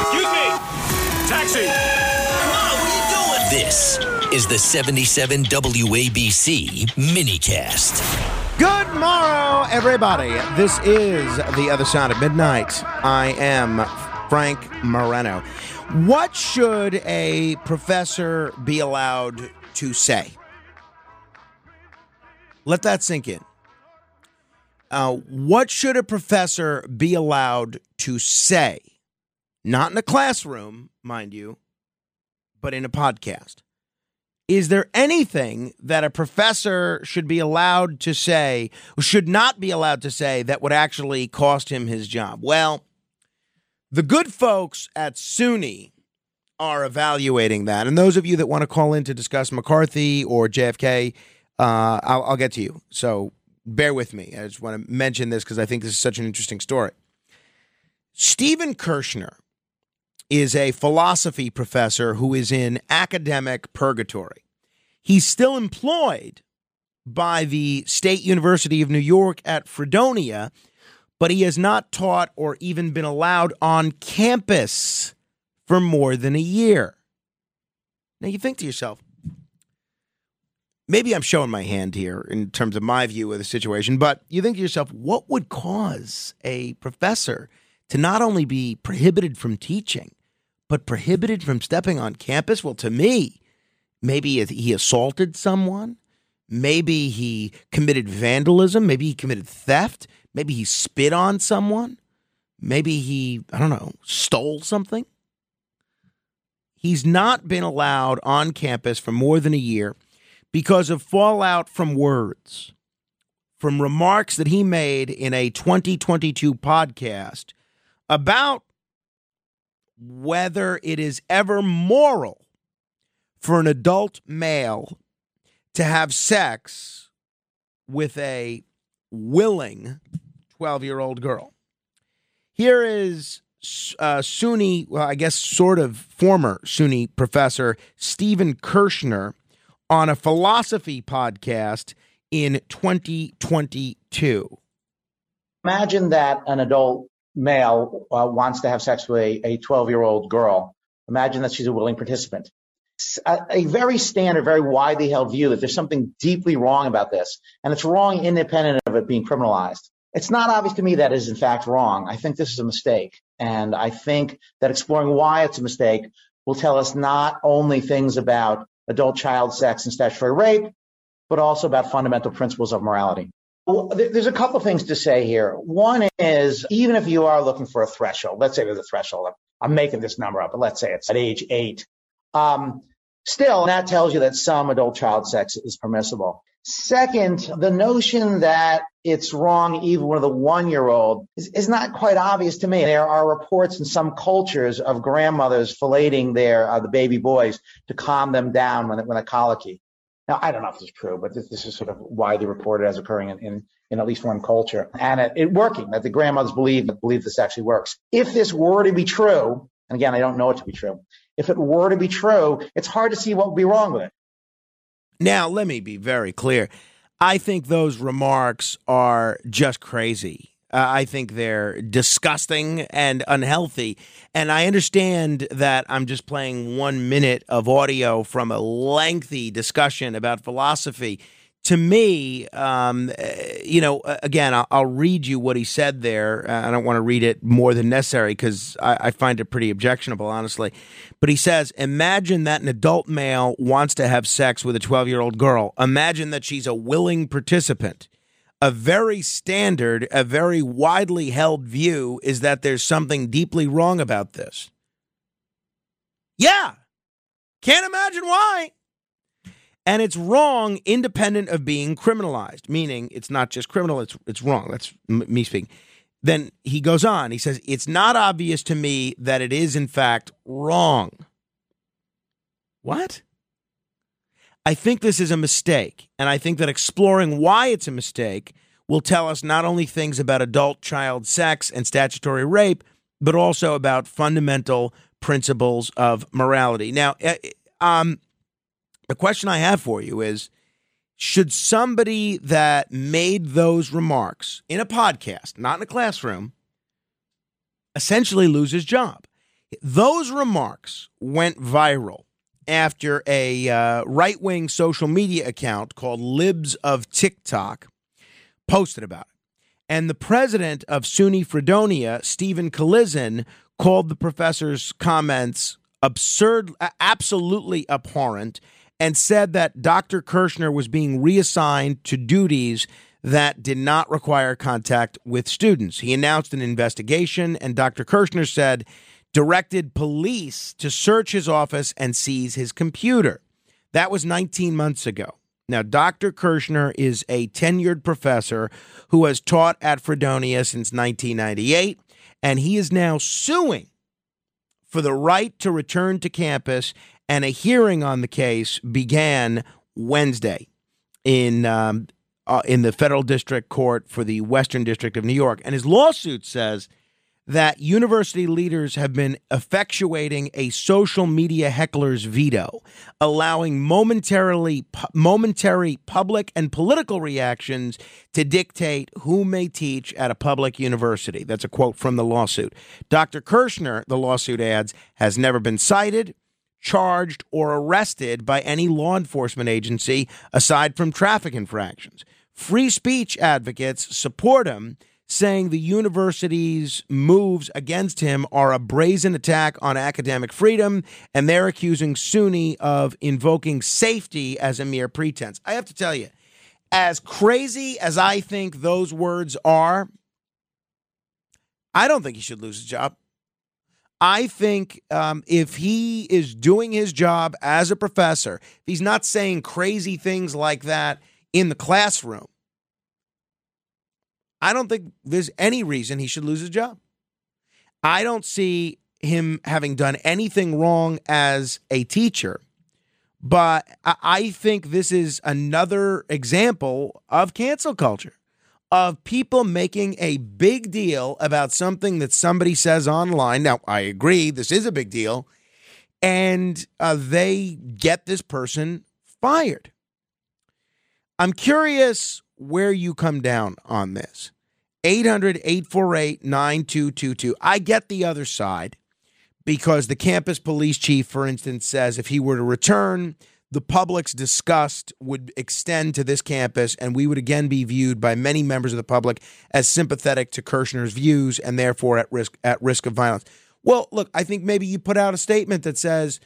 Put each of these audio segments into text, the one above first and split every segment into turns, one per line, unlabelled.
Excuse me! Taxi!
Come on, what are you doing? This is the 77 WABC minicast.
Good morrow, everybody. This is The Other Side of Midnight. I am Frank Morano. What should a professor be allowed to say? Let that sink in. Uh, what should a professor be allowed to say? Not in a classroom, mind you, but in a podcast. Is there anything that a professor should be allowed to say, should not be allowed to say, that would actually cost him his job? Well, the good folks at SUNY are evaluating that. And those of you that want to call in to discuss McCarthy or JFK, uh, I'll, I'll get to you. So bear with me. I just want to mention this because I think this is such an interesting story. Stephen Kershnar is a philosophy professor who is in academic purgatory. He's still employed by the State University of New York at Fredonia, but he has not taught or even been allowed on campus for more than a year. Now you think to yourself, maybe I'm showing my hand here in terms of my view of the situation, but you think to yourself, what would cause a professor to not only be prohibited from teaching, but prohibited from stepping on campus? Well, to me, maybe he assaulted someone. Maybe he committed vandalism. Maybe he committed theft. Maybe he spit on someone. Maybe he, I don't know, stole something. He's not been allowed on campus for more than a year because of fallout from words, from remarks that he made in a 2022 podcast about whether it is ever moral for an adult male to have sex with a willing 12 year old girl. Here is uh, SUNY, well, I guess sort of former SUNY professor Stephen Kershnar on a philosophy podcast in 2022.
Imagine that an adult male uh, wants to have sex with a 12 year old girl. Imagine that she's a willing participant. A, a, very standard, very widely held view that there's something deeply wrong about this, and it's wrong independent of it being criminalized. It's not obvious to me that is in fact wrong. I think this is a mistake, and I think that exploring why it's a mistake will tell us not only things about adult child sex and statutory rape, but also about fundamental principles of morality. There's a couple things to say here. One is even if you are looking for a threshold, let's say there's a threshold. I'm making this number up, but let's say it's at age eight. Um, still, that tells you that some adult child sex is permissible. Second, the notion that it's wrong even with a one year old is, is, not quite obvious to me. There are reports in some cultures of grandmothers filleting their uh, the baby boys to calm them down when, when a colicky. Now, I don't know if this is true, but this, this is sort of widely reported as occurring in, in, in at least one culture and it, it, working, that the grandmothers believe, believe this actually works. If this were to be true, and again, I don't know it to be true, if it were to be true, it's hard to see what would be wrong with it.
Now, let me be very clear. I think those remarks are just crazy. Uh, I think they're disgusting and unhealthy. And I understand that I'm just playing one minute of audio from a lengthy discussion about philosophy. To me, um, eh, you know, again, I'll, I'll, read you what he said there. Uh, I don't want to read it more than necessary because I, I find it pretty objectionable, honestly. But he says, Imagine that an adult male wants to have sex with a 12 year old girl. Imagine that she's a willing participant a very standard, a very widely held view is that there's something deeply wrong about this. Yeah. Can't imagine why. And it's wrong independent of being criminalized, meaning it's not just criminal, it's, it's wrong. That's me speaking. then he goes on. He says, It's not obvious to me that it is, in fact, wrong. What? I think this is a mistake. And I think that exploring why it's a mistake will tell us not only things about adult child sex and statutory rape, but also about fundamental principles of morality. Now, eh, eh, um, the question I have for you is should somebody that made those remarks in a podcast, not in a classroom, essentially lose his job? Those remarks went viral after a uh, right wing social media account called Libs of TikTok posted about it. And the president of SUNY Fredonia, Stephen Kolison, called the professor's comments absurd, absolutely abhorrent, and said that Dr. Kershnar was being reassigned to duties that did not require contact with students. He announced an investigation, and Dr. Kershnar said, directed police to search his office and seize his computer. That was 19 months ago. Now, Dr. Kershnar is a tenured professor who has taught at Fredonia since 1998, and he is now suing for the right to return to campus. And a hearing on the case began Wednesday in um, uh, in the federal district court for the Western District of New York. And his lawsuit says that university leaders have been effectuating a social media heckler's veto, allowing momentarily momentary public and political reactions to dictate who may teach at a public university. That's a quote from the lawsuit. Dr. Kershnar, the lawsuit adds, has never been cited, charged, or arrested by any law enforcement agency aside from traffic infractions. Free speech advocates support him saying the university's moves against him are a brazen attack on academic freedom, and they're accusing SUNY of invoking safety as a mere pretense. I have to tell you, as crazy as I think those words are, I don't think he should lose his job. I think um, if he is doing his job as a professor, he's not saying crazy things like that in the classroom, I don't think there's any reason he should lose his job. I don't see him having done anything wrong as a teacher, but I think this is another example of cancel culture, of people making a big deal about something that somebody says online. Now, I agree, this is a big deal, and uh, they get this person fired. I'm curious where you come down on this. 800 848 9222. I get the other side because the campus police chief, for instance, says if he were to return, the public's disgust would extend to this campus, and we would again be viewed by many members of the public as sympathetic to Kershnar's views and therefore at risk at risk of violence. Well, look, I think maybe you put out a statement that says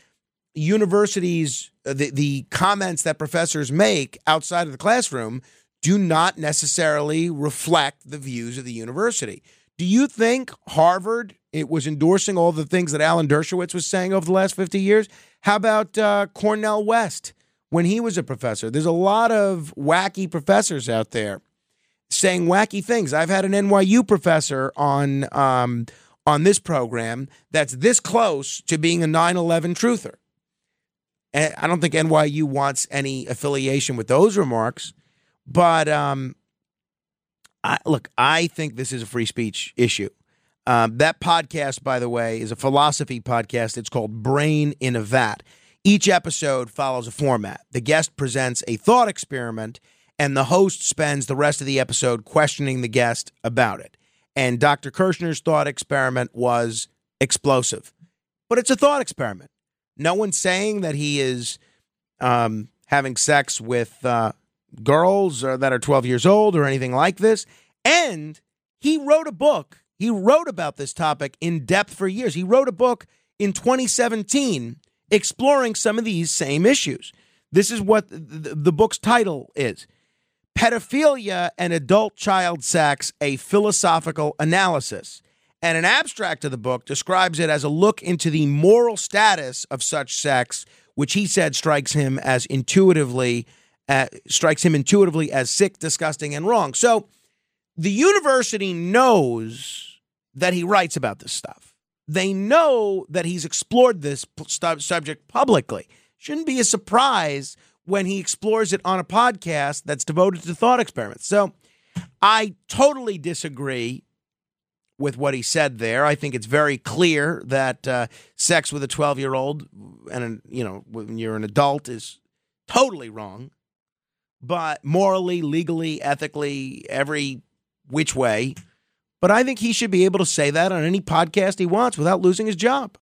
universities, uh, the, the comments that professors make outside of the classroom do not necessarily reflect the views of the university. Do you think Harvard it was endorsing all the things that Alan Dershowitz was saying over the last 50 years? How about uh, Cornel West when he was a professor? There's a lot of wacky professors out there saying wacky things. I've had an NYU professor on um, on this program that's this close to being a 9/11 truther. And I don't think NYU wants any affiliation with those remarks. But um, I, look, I think this is a free speech issue. Um, that podcast, by the way, is a philosophy podcast. It's called Brain in a Vat. Each episode follows a format. The guest presents a thought experiment, and the host spends the rest of the episode questioning the guest about it. And Dr. Kershnar's thought experiment was explosive, but it's a thought experiment. No one's saying that he is um, having sex with uh, girls uh, that are 12 years old or anything like this. And he wrote a book. He wrote about this topic in depth for years. He wrote a book in 2017 exploring some of these same issues. This is what the book's title is Pedophilia and Adult Child Sex A Philosophical Analysis. And an abstract of the book describes it as a look into the moral status of such sex, which he said strikes him as intuitively uh, strikes him intuitively as sick, disgusting, and wrong. So the university knows that he writes about this stuff. They know that he's explored this subject publicly. Shouldn't be a surprise when he explores it on a podcast that's devoted to thought experiments. So I totally disagree with what he said there. I think it's very clear that uh, sex with a 12 year old and, you know, when you're an adult is totally wrong. But morally, legally, ethically, every which way. But I think he should be able to say that on any podcast he wants without losing his job.